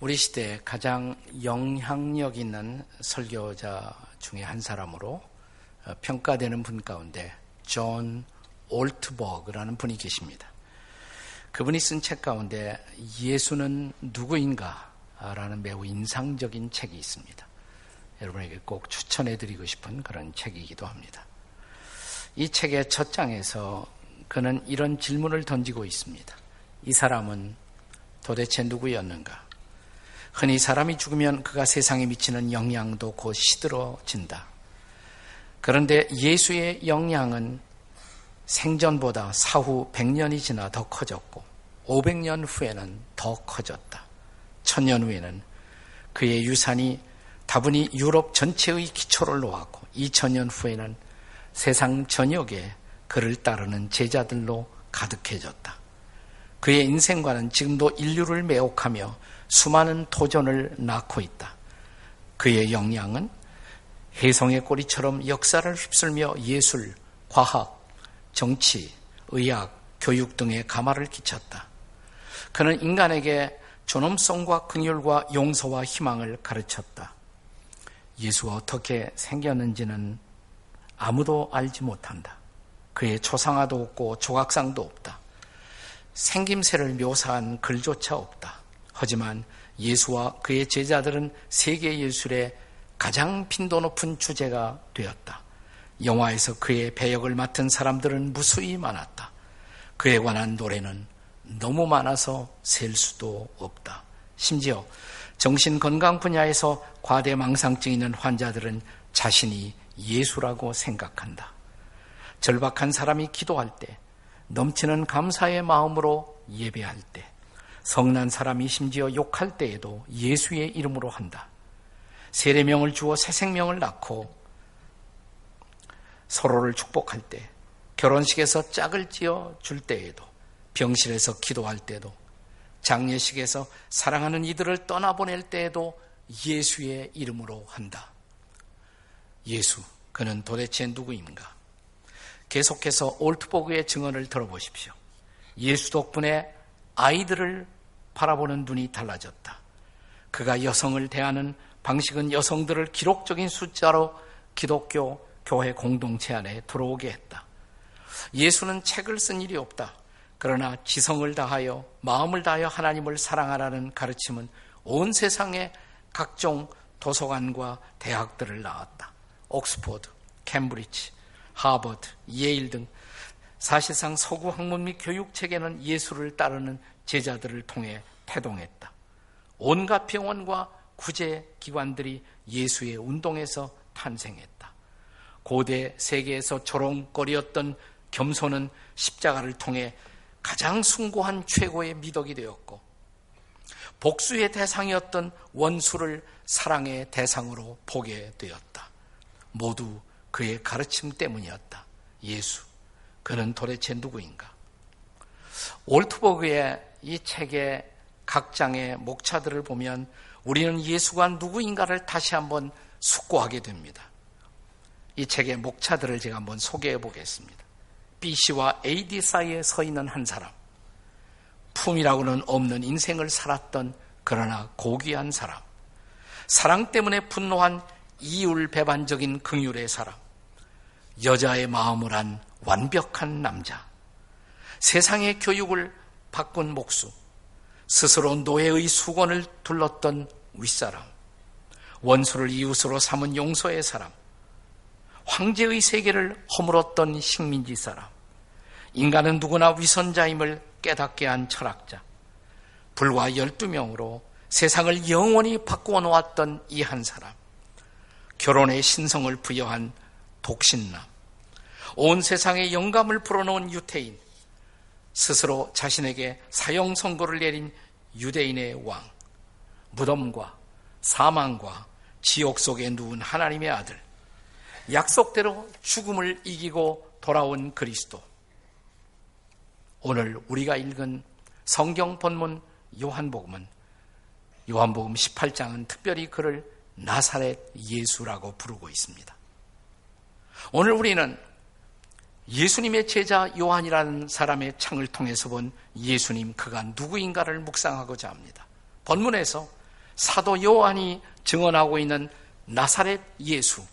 우리 시대에 가장 영향력 있는 설교자 중에 한 사람으로 어, 평가되는 분 가운데 존 올트버그라는 분이 계십니다. 그분이 쓴 책 가운데 예수는 누구인가? 라는 매우 인상적인 책이 있습니다. 여러분에게 꼭 추천해 드리고 싶은 그런 책이기도 합니다. 이 책의 첫 장에서 그는 이런 질문을 던지고 있습니다. 이 사람은 도대체 누구였는가? 흔히 사람이 죽으면 그가 세상에 미치는 영향도 곧 시들어진다. 그런데 예수의 영향은 생전보다 사후 100년이 지나 더 커졌고 500년 후에는 더 커졌다. 천년 후에는 그의 유산이 다분히 유럽 전체의 기초를 놓았고 2000년 후에는 세상 전역에 그를 따르는 제자들로 가득해졌다. 그의 인생과는 지금도 인류를 매혹하며 수많은 도전을 낳고 있다. 그의 역량은 혜성의 꼬리처럼 역사를 휩쓸며 예술, 과학, 정치, 의학, 교육 등의 가마를 끼쳤다. 그는 인간에게 존엄성과 긍휼과 용서와 희망을 가르쳤다. 예수가 어떻게 생겼는지는 아무도 알지 못한다. 그의 초상화도 없고 조각상도 없다. 생김새를 묘사한 글조차 없다. 하지만 예수와 그의 제자들은 세계 예술의 가장 빈도 높은 주제가 되었다. 영화에서 그의 배역을 맡은 사람들은 무수히 많았다. 그에 관한 노래는 너무 많아서 셀 수도 없다. 심지어 정신건강 분야에서 과대망상증 있는 환자들은 자신이 예수라고 생각한다. 절박한 사람이 기도할 때, 넘치는 감사의 마음으로 예배할 때, 성난 사람이 심지어 욕할 때에도 예수의 이름으로 한다. 세례명을 주어 새 생명을 낳고 서로를 축복할 때, 결혼식에서 짝을 지어 줄 때에도, 병실에서 기도할 때도, 장례식에서 사랑하는 이들을 떠나보낼 때에도 예수의 이름으로 한다. 예수, 그는 도대체 누구인가? 계속해서 올트보그의 증언을 들어보십시오. 예수 덕분에 아이들을 바라보는 눈이 달라졌다. 그가 여성을 대하는 방식은 여성들을 기록적인 숫자로 기독교 교회 공동체 안에 들어오게 했다. 예수는 책을 쓴 일이 없다. 그러나 지성을 다하여 마음을 다하여 하나님을 사랑하라는 가르침은 온 세상의 각종 도서관과 대학들을 나왔다. 옥스포드, 캠브리지, 하버드, 예일 등 사실상 서구 학문 및 교육 체계는 예수를 따르는 제자들을 통해 태동했다. 온갖 병원과 구제 기관들이 예수의 운동에서 탄생했다. 고대 세계에서 조롱거리였던 겸손은 십자가를 통해 가장 숭고한 최고의 미덕이 되었고 복수의 대상이었던 원수를 사랑의 대상으로 보게 되었다. 모두 그의 가르침 때문이었다. 예수. 그는 도대체 누구인가? 올트버그의 이 책의 각 장의 목차들을 보면 우리는 예수가 누구인가를 다시 한번 숙고하게 됩니다. 이 책의 목차들을 제가 한번 소개해 보겠습니다. BC와 AD 사이에 서 있는 한 사람. 품이라고는 없는 인생을 살았던 그러나 고귀한 사람. 사랑 때문에 분노한 이율 배반적인 긍휼의 사람. 여자의 마음을 한 완벽한 남자. 세상의 교육을 바꾼 목수. 스스로 노예의 수건을 둘렀던 윗사람. 원수를 이웃으로 삼은 용서의 사람. 황제의 세계를 허물었던 식민지 사람. 인간은 누구나 위선자임을 깨닫게 한 철학자. 불과 12명으로 세상을 영원히 바꾸어 놓았던 이 한 사람. 결혼의 신성을 부여한 독신남. 온 세상에 영감을 불어넣은 유태인. 스스로 자신에게 사형 선고를 내린 유대인의 왕. 무덤과 사망과 지옥 속에 누운 하나님의 아들. 약속대로 죽음을 이기고 돌아온 그리스도. 오늘 우리가 읽은 성경 본문 요한복음은 요한복음 18장은 특별히 그를 나사렛 예수라고 부르고 있습니다. 오늘 우리는 예수님의 제자 요한이라는 사람의 창을 통해서 본 예수님 그가 누구인가를 묵상하고자 합니다. 본문에서 사도 요한이 증언하고 있는 나사렛 예수.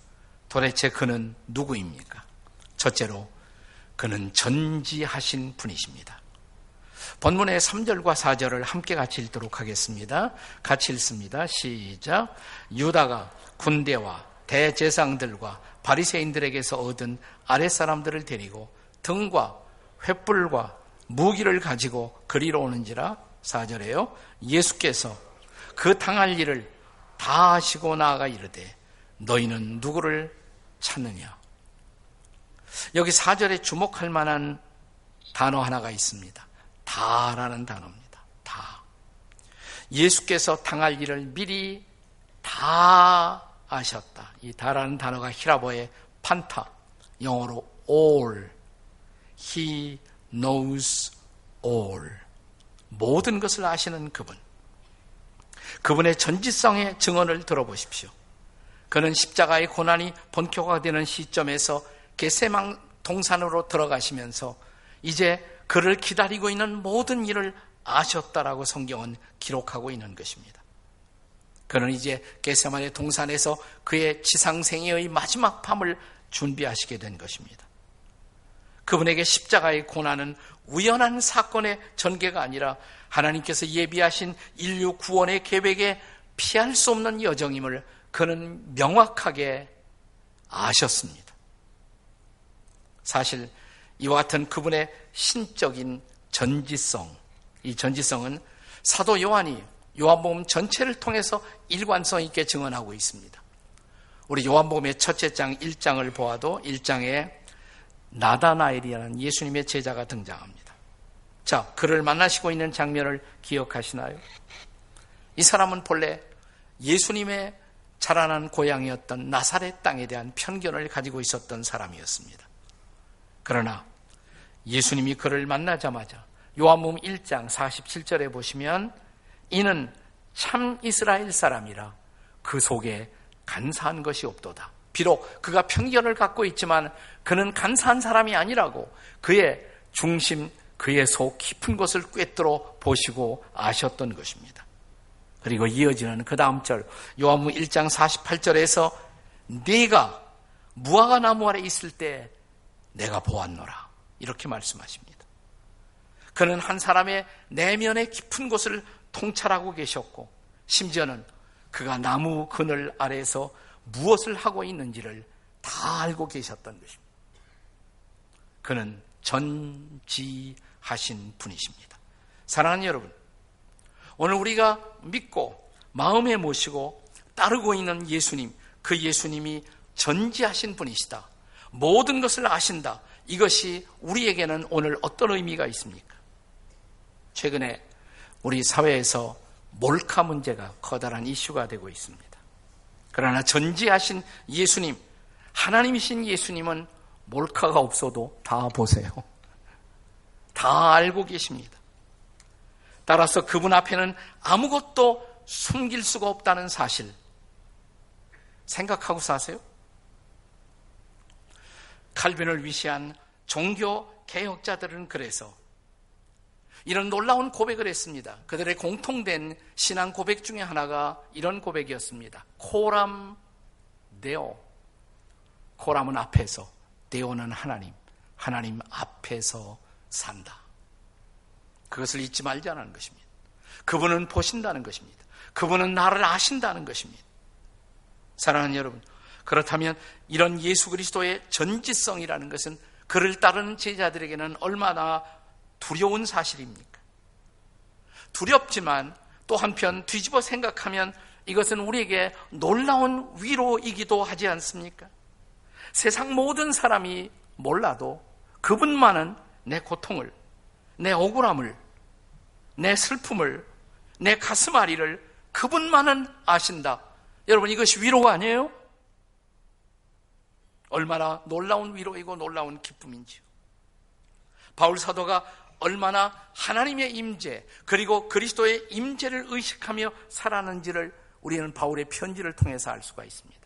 도대체 그는 누구입니까? 첫째로 그는 전지하신 분이십니다. 본문의 3절과 4절을 함께 같이 읽도록 하겠습니다. 같이 읽습니다. 시작. 유다가 군대와 대제상들과 바리새인들에게서 얻은 아랫사람들을 데리고 등과 횃불과 무기를 가지고 그리러 오는지라 4절에요. 예수께서 그 당할 일을 다 하시고 나아가 이르되 너희는 누구를 찾느냐? 여기 4절에 주목할 만한 단어 하나가 있습니다. 다라는 단어입니다. 다. 예수께서 당할 일을 미리 다 아셨다. 이 다라는 단어가 히라보의 판타, 영어로 all. He knows all. 모든 것을 아시는 그분. 그분의 전지성의 증언을 들어보십시오. 그는 십자가의 고난이 본격화되는 시점에서 게세망 동산으로 들어가시면서 이제 그를 기다리고 있는 모든 일을 아셨다라고 성경은 기록하고 있는 것입니다. 그는 이제 게세만의 동산에서 그의 지상생애의 마지막 밤을 준비하시게 된 것입니다. 그분에게 십자가의 고난은 우연한 사건의 전개가 아니라 하나님께서 예비하신 인류 구원의 계획에 피할 수 없는 여정임을 그는 명확하게 아셨습니다. 사실 이와 같은 그분의 신적인 전지성, 이 전지성은 사도 요한이 요한복음 전체를 통해서 일관성 있게 증언하고 있습니다. 우리 요한복음의 첫째 장 1장을 보아도 1장에 나다나엘이라는 예수님의 제자가 등장합니다. 자, 그를 만나시고 있는 장면을 기억하시나요? 이 사람은 본래 예수님의 자라난 고향이었던 나사렛 땅에 대한 편견을 가지고 있었던 사람이었습니다. 그러나 예수님이 그를 만나자마자 요한복음 1장 47절에 보시면 이는 참 이스라엘 사람이라 그 속에 간사한 것이 없도다. 비록 그가 편견을 갖고 있지만 그는 간사한 사람이 아니라고 그의 중심, 그의 속 깊은 것을 꿰뚫어 보시고 아셨던 것입니다. 그리고 이어지는 그 다음 절 요한무 1장 48절에서 네가 무화과 나무 아래 있을 때 내가 보았노라. 이렇게 말씀하십니다. 그는 한 사람의 내면의 깊은 곳을 통찰하고 계셨고, 심지어는 그가 나무 그늘 아래에서 무엇을 하고 있는지를 다 알고 계셨던 것입니다. 그는 전지하신 분이십니다. 사랑하는 여러분, 오늘 우리가 믿고 마음에 모시고 따르고 있는 예수님, 그 예수님이 전지하신 분이시다. 모든 것을 아신다. 이것이 우리에게는 오늘 어떤 의미가 있습니까? 최근에 우리 사회에서 몰카 문제가 커다란 이슈가 되고 있습니다. 그러나 전지하신 예수님, 하나님이신 예수님은 몰카가 없어도 다 보세요. 다 알고 계십니다. 따라서 그분 앞에는 아무것도 숨길 수가 없다는 사실 생각하고 사세요? 칼빈을 위시한 종교 개혁자들은 그래서 이런 놀라운 고백을 했습니다. 그들의 공통된 신앙 고백 중에 하나가 이런 고백이었습니다. 코람 데오. 코람은 앞에서, 데오는 하나님. 하나님 앞에서 산다. 그것을 잊지 말자는 것입니다. 그분은 보신다는 것입니다. 그분은 나를 아신다는 것입니다. 사랑하는 여러분, 그렇다면 이런 예수 그리스도의 전지성이라는 것은 그를 따르는 제자들에게는 얼마나 두려운 사실입니까? 두렵지만 또 한편 뒤집어 생각하면 이것은 우리에게 놀라운 위로이기도 하지 않습니까? 세상 모든 사람이 몰라도 그분만은 내 고통을, 내 억울함을, 내 슬픔을, 내 가슴 아리를 그분만은 아신다. 여러분 이것이 위로가 아니에요? 얼마나 놀라운 위로이고 놀라운 기쁨인지요. 바울 사도가 얼마나 하나님의 임재 그리고 그리스도의 임재를 의식하며 살았는지를 우리는 바울의 편지를 통해서 알 수가 있습니다.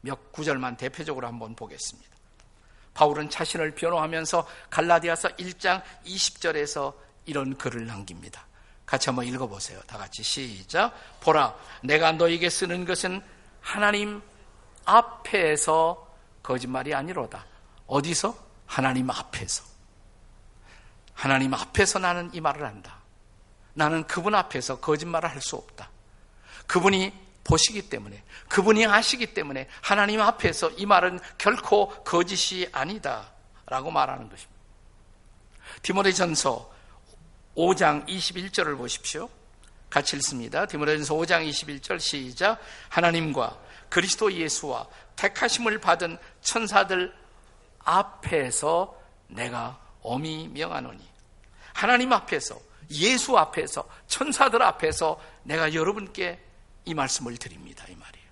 몇 구절만 대표적으로 한번 보겠습니다. 바울은 자신을 변호하면서 갈라디아서 1장 20절에서 이런 글을 남깁니다. 같이 한번 읽어보세요. 다 같이 시작. 보라, 내가 너에게 쓰는 것은 하나님 앞에서 거짓말이 아니로다. 어디서? 하나님 앞에서. 하나님 앞에서 나는 이 말을 한다. 나는 그분 앞에서 거짓말을 할 수 없다. 그분이 보시기 때문에, 그분이 아시기 때문에 하나님 앞에서 이 말은 결코 거짓이 아니다. 라고 말하는 것입니다. 디모데 전서 5장 21절을 보십시오. 같이 읽습니다. 디모데전서 5장 21절 시작. 하나님과 그리스도 예수와 택하심을 받은 천사들 앞에서 내가 엄히 명하노니 하나님 앞에서 예수 앞에서 천사들 앞에서 내가 여러분께 이 말씀을 드립니다. 이 말이에요.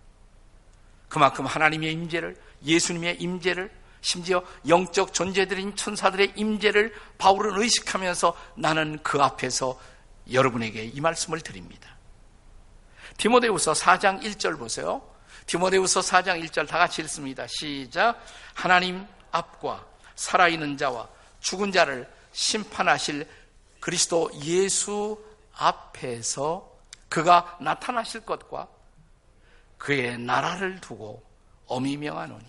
그만큼 하나님의 임재를 예수님의 임재를 심지어 영적 존재들인 천사들의 임재를 바울은 의식하면서 나는 그 앞에서 여러분에게 이 말씀을 드립니다. 디모데후서 4장 1절 보세요. 디모데후서 4장 1절 다 같이 읽습니다. 시작. 하나님 앞과 살아있는 자와 죽은 자를 심판하실 그리스도 예수 앞에서 그가 나타나실 것과 그의 나라를 두고 어미 명하노니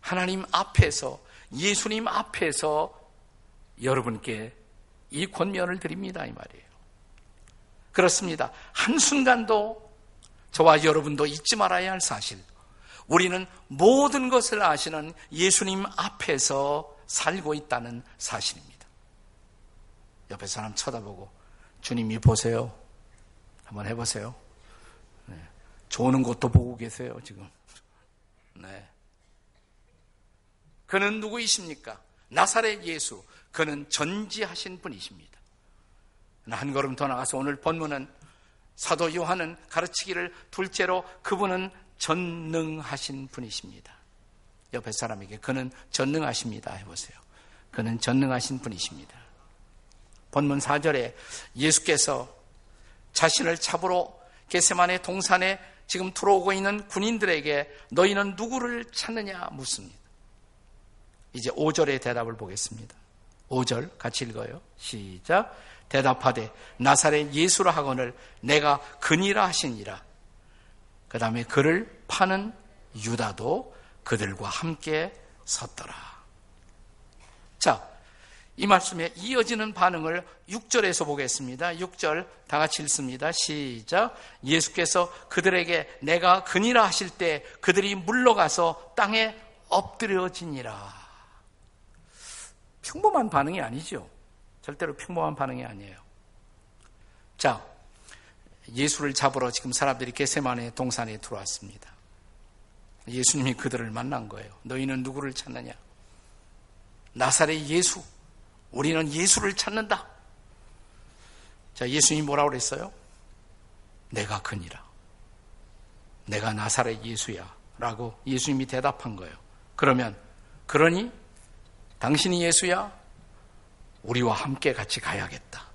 하나님 앞에서 예수님 앞에서 여러분께 이 권면을 드립니다 이 말이에요. 그렇습니다. 한순간도 저와 여러분도 잊지 말아야 할 사실. 우리는 모든 것을 아시는 예수님 앞에서 살고 있다는 사실입니다. 옆에 사람 쳐다보고 주님이 보세요. 한번 해보세요. 네. 좋은 것도 보고 계세요, 지금. 네. 그는 누구이십니까? 나사렛 예수. 그는 전지하신 분이십니다. 한 걸음 더 나가서 오늘 본문은 사도 요한은 가르치기를 둘째로 그분은 전능하신 분이십니다. 옆에 사람에게 그는 전능하십니다. 해보세요. 그는 전능하신 분이십니다. 본문 4절에 예수께서 자신을 잡으러 게세만의 동산에 지금 들어오고 있는 군인들에게 너희는 누구를 찾느냐 묻습니다. 이제 5절의 대답을 보겠습니다. 5절 같이 읽어요. 시작. 대답하되 나사렛 예수라 하거늘 내가 그니라 하시니라. 그 다음에 그를 파는 유다도 그들과 함께 섰더라. 자, 이 말씀에 이어지는 반응을 6절에서 보겠습니다. 6절 다 같이 읽습니다. 시작. 예수께서 그들에게 내가 그니라 하실 때 그들이 물러가서 땅에 엎드려지니라. 평범한 반응이 아니죠. 절대로 평범한 반응이 아니에요. 자, 예수를 잡으러 지금 사람들이 게세만의 동산에 들어왔습니다. 예수님이 그들을 만난 거예요. 너희는 누구를 찾느냐? 나사렛 예수. 우리는 예수를 찾는다. 자, 예수님이 뭐라고 그랬어요? 내가 그니라. 내가 나사렛 예수야. 라고 예수님이 대답한 거예요. 그러면, 그러니 당신이 예수야? 우리와 함께 같이 가야겠다.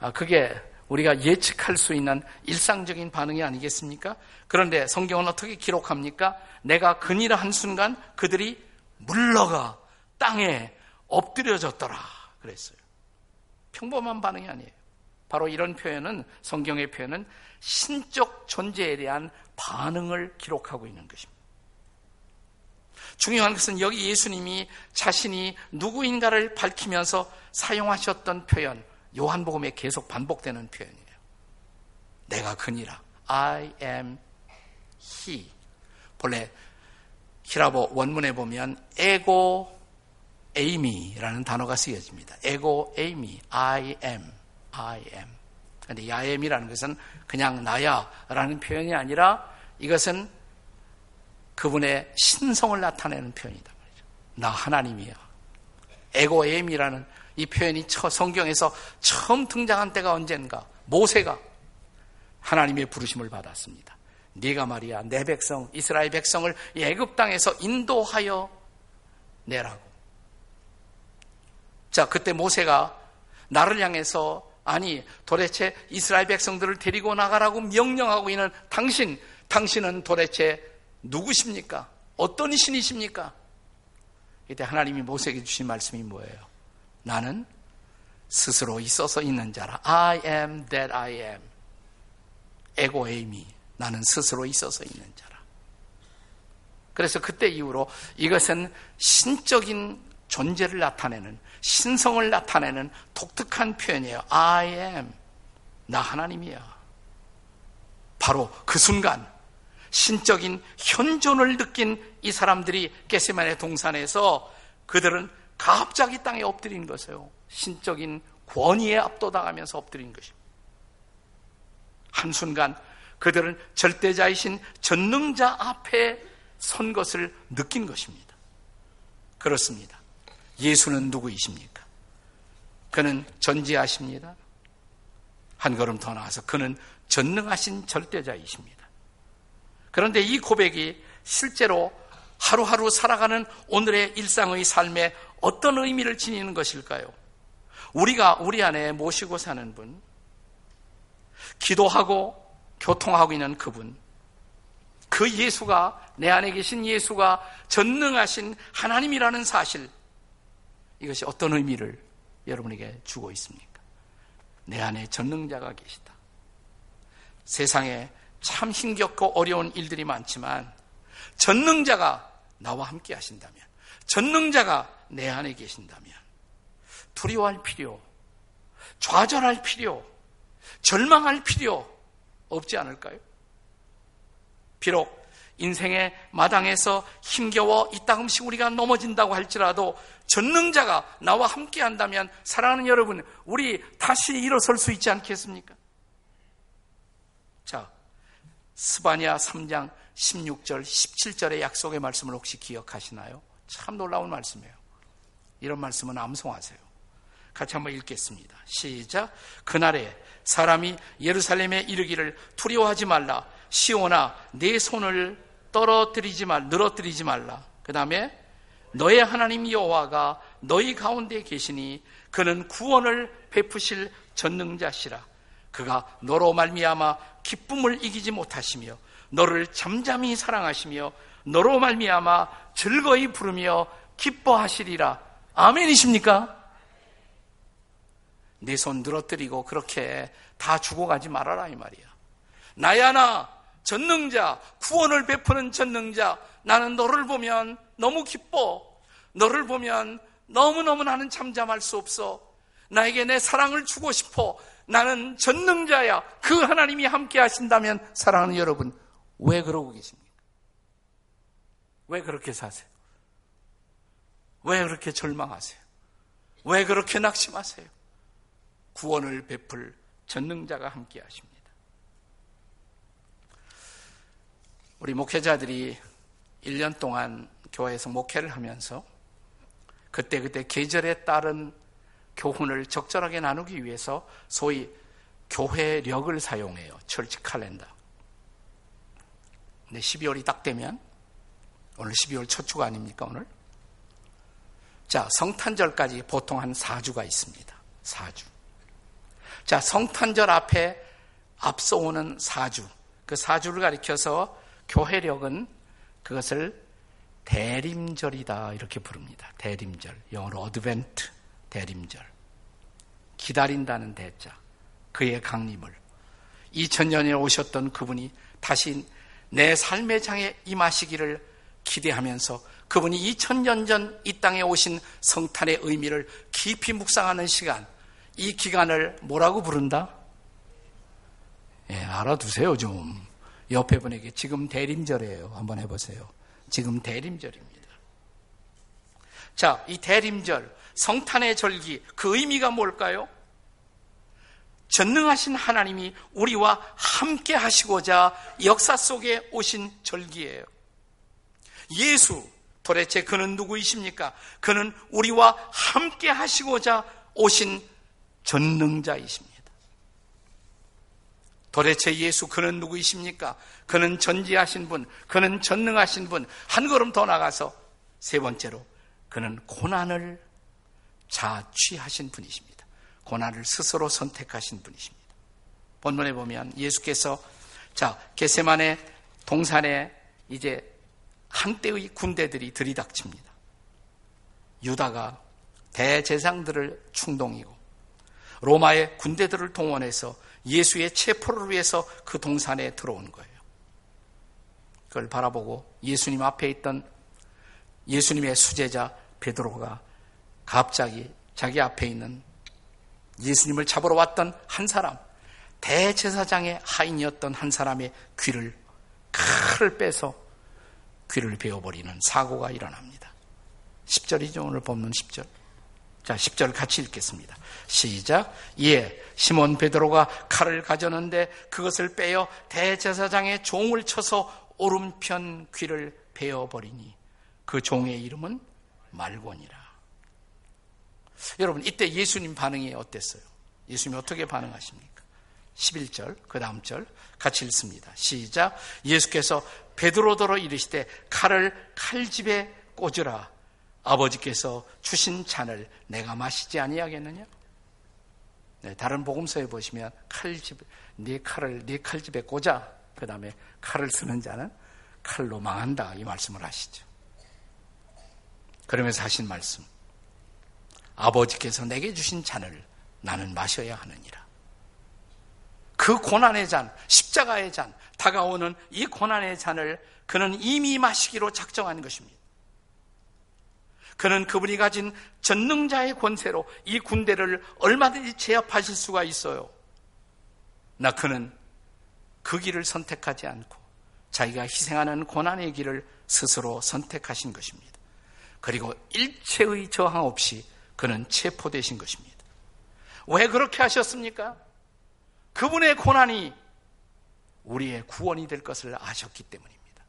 아, 그게 우리가 예측할 수 있는 일상적인 반응이 아니겠습니까? 그런데 성경은 어떻게 기록합니까? 내가 그니라 한 순간 그들이 물러가 땅에 엎드려졌더라. 그랬어요. 평범한 반응이 아니에요. 바로 이런 표현은 성경의 표현은 신적 존재에 대한 반응을 기록하고 있는 것입니다. 중요한 것은 여기 예수님이 자신이 누구인가를 밝히면서 사용하셨던 표현, 요한복음에 계속 반복되는 표현이에요. 내가 그니라. I am he. 본래 히라보 원문에 보면 에고 에이미라는 단어가 쓰여집니다. 에고 에이미. I am. I am. 근데 I am이라는 것은 그냥 나야라는 표현이 아니라 이것은 그분의 신성을 나타내는 표현이다 말이죠. 나 하나님이야. 에고엠이라는 이 표현이 성경에서 처음 등장한 때가 언젠가 모세가 하나님의 부르심을 받았습니다. 네가 말이야 내 백성 이스라엘 백성을 애굽 땅에서 인도하여 내라고. 자 그때 모세가 나를 향해서 아니 도대체 이스라엘 백성들을 데리고 나가라고 명령하고 있는 당신 당신은 도대체 누구십니까? 어떤 신이십니까? 이때 하나님이 모세에게 주신 말씀이 뭐예요? 나는 스스로 있어서 있는 자라. I am that I am. 에고 에이미. 나는 스스로 있어서 있는 자라. 그래서 그때 이후로 이것은 신적인 존재를 나타내는 신성을 나타내는 독특한 표현이에요. I am. 나 하나님이야. 바로 그 순간 신적인 현존을 느낀 이 사람들이 게세만의 동산에서 그들은 갑자기 땅에 엎드린 것이에요. 신적인 권위에 압도당하면서 엎드린 것입니다. 한순간 그들은 절대자이신 전능자 앞에 선 것을 느낀 것입니다. 그렇습니다. 예수는 누구이십니까? 그는 전지하십니다. 한 걸음 더 나아서 그는 전능하신 절대자이십니다. 그런데 이 고백이 실제로 하루하루 살아가는 오늘의 일상의 삶에 어떤 의미를 지니는 것일까요? 우리가 우리 안에 모시고 사는 분, 기도하고 교통하고 있는 그분, 그 예수가, 내 안에 계신 예수가 전능하신 하나님이라는 사실, 이것이 어떤 의미를 여러분에게 주고 있습니까? 내 안에 전능자가 계시다. 세상에 참 힘겹고 어려운 일들이 많지만 전능자가 나와 함께 하신다면 전능자가 내 안에 계신다면 두려워할 필요, 좌절할 필요, 절망할 필요 없지 않을까요? 비록 인생의 마당에서 힘겨워 이따금씩 우리가 넘어진다고 할지라도 전능자가 나와 함께 한다면 사랑하는 여러분, 우리 다시 일어설 수 있지 않겠습니까? 자, 스바냐 3장 16절, 17절의 약속의 말씀을 혹시 기억하시나요? 참 놀라운 말씀이에요. 이런 말씀은 암송하세요. 같이 한번 읽겠습니다. 시작. 그날에 사람이 예루살렘에 이르기를 두려워하지 말라. 시오나 내 손을 떨어뜨리지 말, 늘어뜨리지 말라. 그 다음에 너의 하나님 여호와가 너희 가운데 계시니 그는 구원을 베푸실 전능자시라. 그가 너로 말미암아 기쁨을 이기지 못하시며 너를 잠잠히 사랑하시며 너로 말미암아 즐거이 부르며 기뻐하시리라. 아멘이십니까? 내손 늘어뜨리고 그렇게 다 죽어가지 말아라 이 말이야. 나야 나 전능자 구원을 베푸는 전능자 나는 너를 보면 너무 기뻐. 너를 보면 너무너무 나는 잠잠할 수 없어. 나에게 내 사랑을 주고 싶어. 나는 전능자야. 그 하나님이 함께 하신다면 사랑하는 여러분, 왜 그러고 계십니까? 왜 그렇게 사세요? 왜 그렇게 절망하세요? 왜 그렇게 낙심하세요? 구원을 베풀 전능자가 함께 하십니다. 우리 목회자들이 1년 동안 교회에서 목회를 하면서 그때그때 계절에 따른 교훈을 적절하게 나누기 위해서 소위 교회력을 사용해요. 철치 칼렌더. 근데 12월이 딱 되면 오늘 12월 첫 주가 아닙니까 오늘? 자, 성탄절까지 보통 한 4주가 있습니다. 4주. 자, 성탄절 앞에 앞서오는 4주. 그 4주를 가리켜서 교회력은 그것을 대림절이다 이렇게 부릅니다. 대림절. 영어로 어드벤트 대림절. 기다린다는 대자. 그의 강림을 2000년에 오셨던 그분이 다시 내 삶의 장에 임하시기를 기대하면서 그분이 2000년 전 이 땅에 오신 성탄의 의미를 깊이 묵상하는 시간, 이 기간을 뭐라고 부른다? 예, 알아두세요, 좀. 옆에 분에게 지금 대림절이에요. 한번 해보세요. 지금 대림절입니다. 자, 이 대림절, 성탄의 절기, 그 의미가 뭘까요? 전능하신 하나님이 우리와 함께 하시고자 역사 속에 오신 절기예요. 예수, 도대체 그는 누구이십니까? 그는 우리와 함께 하시고자 오신 전능자이십니다. 도대체 예수 그는 누구이십니까? 그는 전지하신 분, 그는 전능하신 분, 한 걸음 더 나가서 세 번째로 그는 고난을 자취하신 분이십니다. 고난을 스스로 선택하신 분이십니다. 본문에 보면 예수께서 자, 게세만의 동산에 이제 한때의 군대들이 들이닥칩니다. 유다가 대제상들을 충동이고 로마의 군대들을 동원해서 예수의 체포를 위해서 그 동산에 들어온 거예요. 그걸 바라보고 예수님 앞에 있던 예수님의 수제자 베드로가 갑자기 자기 앞에 있는 예수님을 잡으러 왔던 한 사람, 대제사장의 하인이었던 한 사람의 귀를 칼을 빼서 귀를 베어버리는 사고가 일어납니다. 10절이죠. 오늘 본문 10절. 자, 10절 같이 읽겠습니다. 시작. 예, 시몬 베드로가 칼을 가졌는데 그것을 빼어 대제사장의 종을 쳐서 오른편 귀를 베어 버리니 그 종의 이름은 말곤이라. 여러분, 이때 예수님 반응이 어땠어요? 예수님이 어떻게 반응하십니까? 11절, 그 다음 절 같이 읽습니다. 시작. 예수께서 베드로더러 이르시되 칼을 칼집에 꽂으라. 아버지께서 주신 잔을 내가 마시지 아니하겠느냐? 네, 다른 복음서에 보시면 칼집, 네 칼을 네 칼집에 꽂아. 그 다음에 칼을 쓰는 자는 칼로 망한다. 이 말씀을 하시죠. 그러면서 하신 말씀. 아버지께서 내게 주신 잔을 나는 마셔야 하느니라. 그 고난의 잔, 십자가의 잔, 다가오는 이 고난의 잔을 그는 이미 마시기로 작정한 것입니다. 그는 그분이 가진 전능자의 권세로 이 군대를 얼마든지 제압하실 수가 있어요. 나 그는 그 길을 선택하지 않고 자기가 희생하는 고난의 길을 스스로 선택하신 것입니다. 그리고 일체의 저항 없이 그는 체포되신 것입니다. 왜 그렇게 하셨습니까? 그분의 고난이 우리의 구원이 될 것을 아셨기 때문입니다.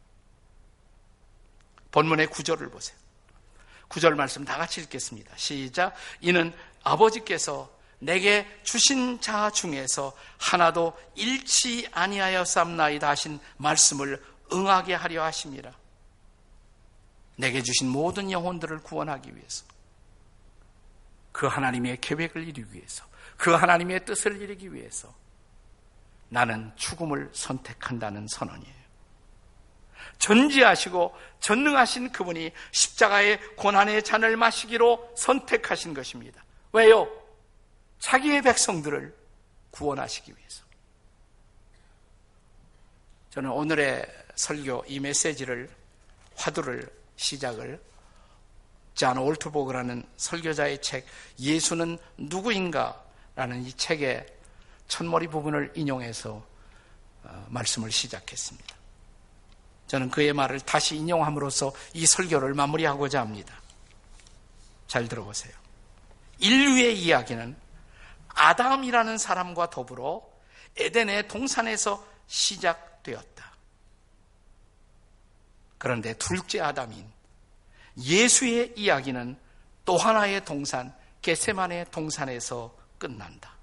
본문의 구절을 보세요. 구절 말씀 다 같이 읽겠습니다. 시작. 이는 아버지께서 내게 주신 자 중에서 하나도 잃지 아니하여 쌈나이다 하신 말씀을 응하게 하려 하심이라. 내게 주신 모든 영혼들을 구원하기 위해서 그 하나님의 계획을 이루기 위해서 그 하나님의 뜻을 이루기 위해서 나는 죽음을 선택한다는 선언이에요. 전지하시고 전능하신 그분이 십자가의 고난의 잔을 마시기로 선택하신 것입니다. 왜요? 자기의 백성들을 구원하시기 위해서. 저는 오늘의 설교 이 메시지를 화두를 시작을 잔 올트보그라는 설교자의 책 예수는 누구인가라는 이 책의 첫머리 부분을 인용해서 어, 말씀을 시작했습니다. 저는 그의 말을 다시 인용함으로써 이 설교를 마무리하고자 합니다. 잘 들어보세요. 인류의 이야기는 아담이라는 사람과 더불어 에덴의 동산에서 시작되었다. 그런데 둘째 아담인 예수의 이야기는 또 하나의 동산, 게세만의 동산에서 끝난다.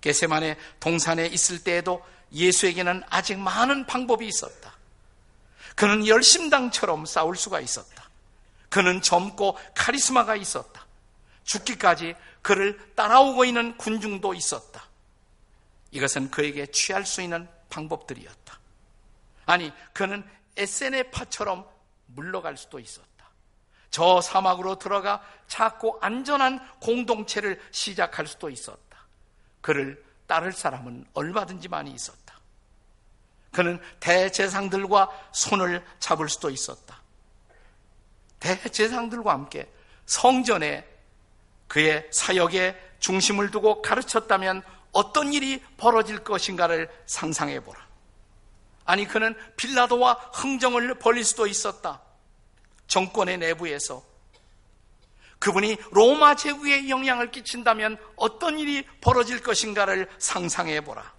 게세만의 동산에 있을 때에도 예수에게는 아직 많은 방법이 있었다. 그는 열심당처럼 싸울 수가 있었다. 그는 젊고 카리스마가 있었다. 죽기까지 그를 따라오고 있는 군중도 있었다. 이것은 그에게 취할 수 있는 방법들이었다. 아니, 그는 에센의 파처럼 물러갈 수도 있었다. 저 사막으로 들어가 작고 안전한 공동체를 시작할 수도 있었다. 그를 따를 사람은 얼마든지 많이 있었다. 그는 대제상들과 손을 잡을 수도 있었다. 대제상들과 함께 성전에 그의 사역에 중심을 두고 가르쳤다면 어떤 일이 벌어질 것인가를 상상해 보라. 아니, 그는 빌라도와 흥정을 벌릴 수도 있었다. 정권의 내부에서 그분이 로마 제국에 영향을 끼친다면 어떤 일이 벌어질 것인가를 상상해 보라.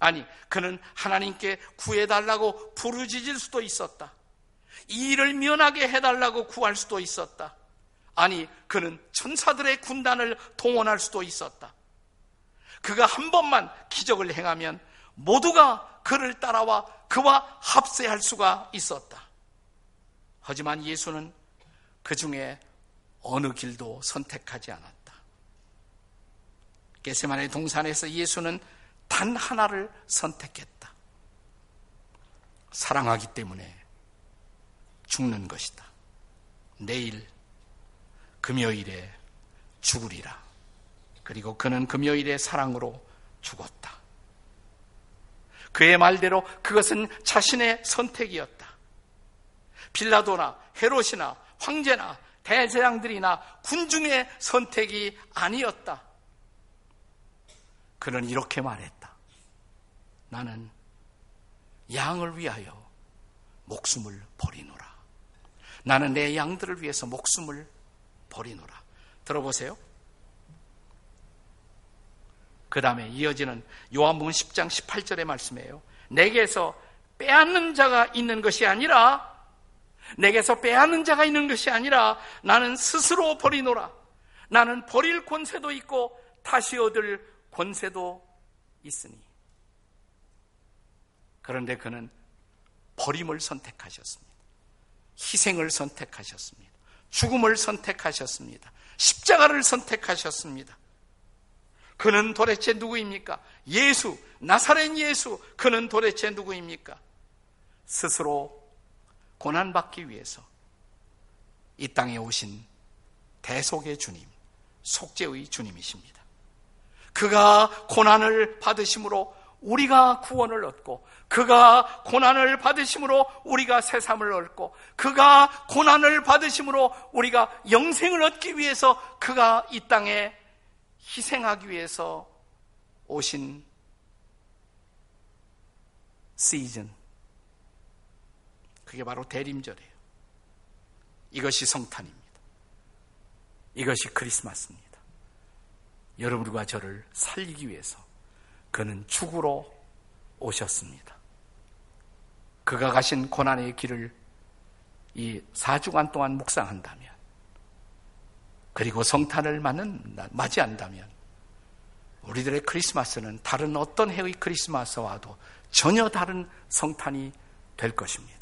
아니, 그는 하나님께 구해달라고 부르짖을 수도 있었다. 이 일을 면하게 해달라고 구할 수도 있었다. 아니, 그는 천사들의 군단을 동원할 수도 있었다. 그가 한 번만 기적을 행하면 모두가 그를 따라와 그와 합세할 수가 있었다. 하지만 예수는 그 중에 어느 길도 선택하지 않았다. 게세만의 동산에서 예수는 단 하나를 선택했다. 사랑하기 때문에 죽는 것이다. 내일 금요일에 죽으리라. 그리고 그는 금요일의 사랑으로 죽었다. 그의 말대로 그것은 자신의 선택이었다. 빌라도나 헤롯이나 황제나 대제장들이나 군중의 선택이 아니었다. 그는 이렇게 말했다. 나는 양을 위하여 목숨을 버리노라. 나는 내 양들을 위해서 목숨을 버리노라. 들어보세요. 그 다음에 이어지는 요한복음 10장 18절의 말씀이에요. 내게서 빼앗는 자가 있는 것이 아니라 내게서 빼앗는 자가 있는 것이 아니라 나는 스스로 버리노라. 나는 버릴 권세도 있고 다시 얻을 권세도 있으니. 그런데 그는 버림을 선택하셨습니다. 희생을 선택하셨습니다. 죽음을 선택하셨습니다. 십자가를 선택하셨습니다. 그는 도대체 누구입니까? 예수, 나사렛 예수, 그는 도대체 누구입니까? 스스로 고난받기 위해서 이 땅에 오신 대속의 주님, 속죄의 주님이십니다. 그가 고난을 받으심으로 우리가 구원을 얻고 그가 고난을 받으심으로 우리가 새삼을 얻고 그가 고난을 받으심으로 우리가 영생을 얻기 위해서 그가 이 땅에 희생하기 위해서 오신 시즌. 그게 바로 대림절이에요. 이것이 성탄입니다. 이것이 크리스마스입니다. 여러분과 저를 살리기 위해서 그는 죽으러 오셨습니다. 그가 가신 고난의 길을 이 4주간 동안 묵상한다면 그리고 성탄을 맞는, 맞이한다면 우리들의 크리스마스는 다른 어떤 해의 크리스마스와도 전혀 다른 성탄이 될 것입니다.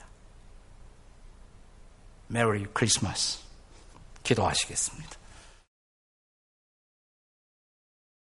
메리 크리스마스 기도하시겠습니다.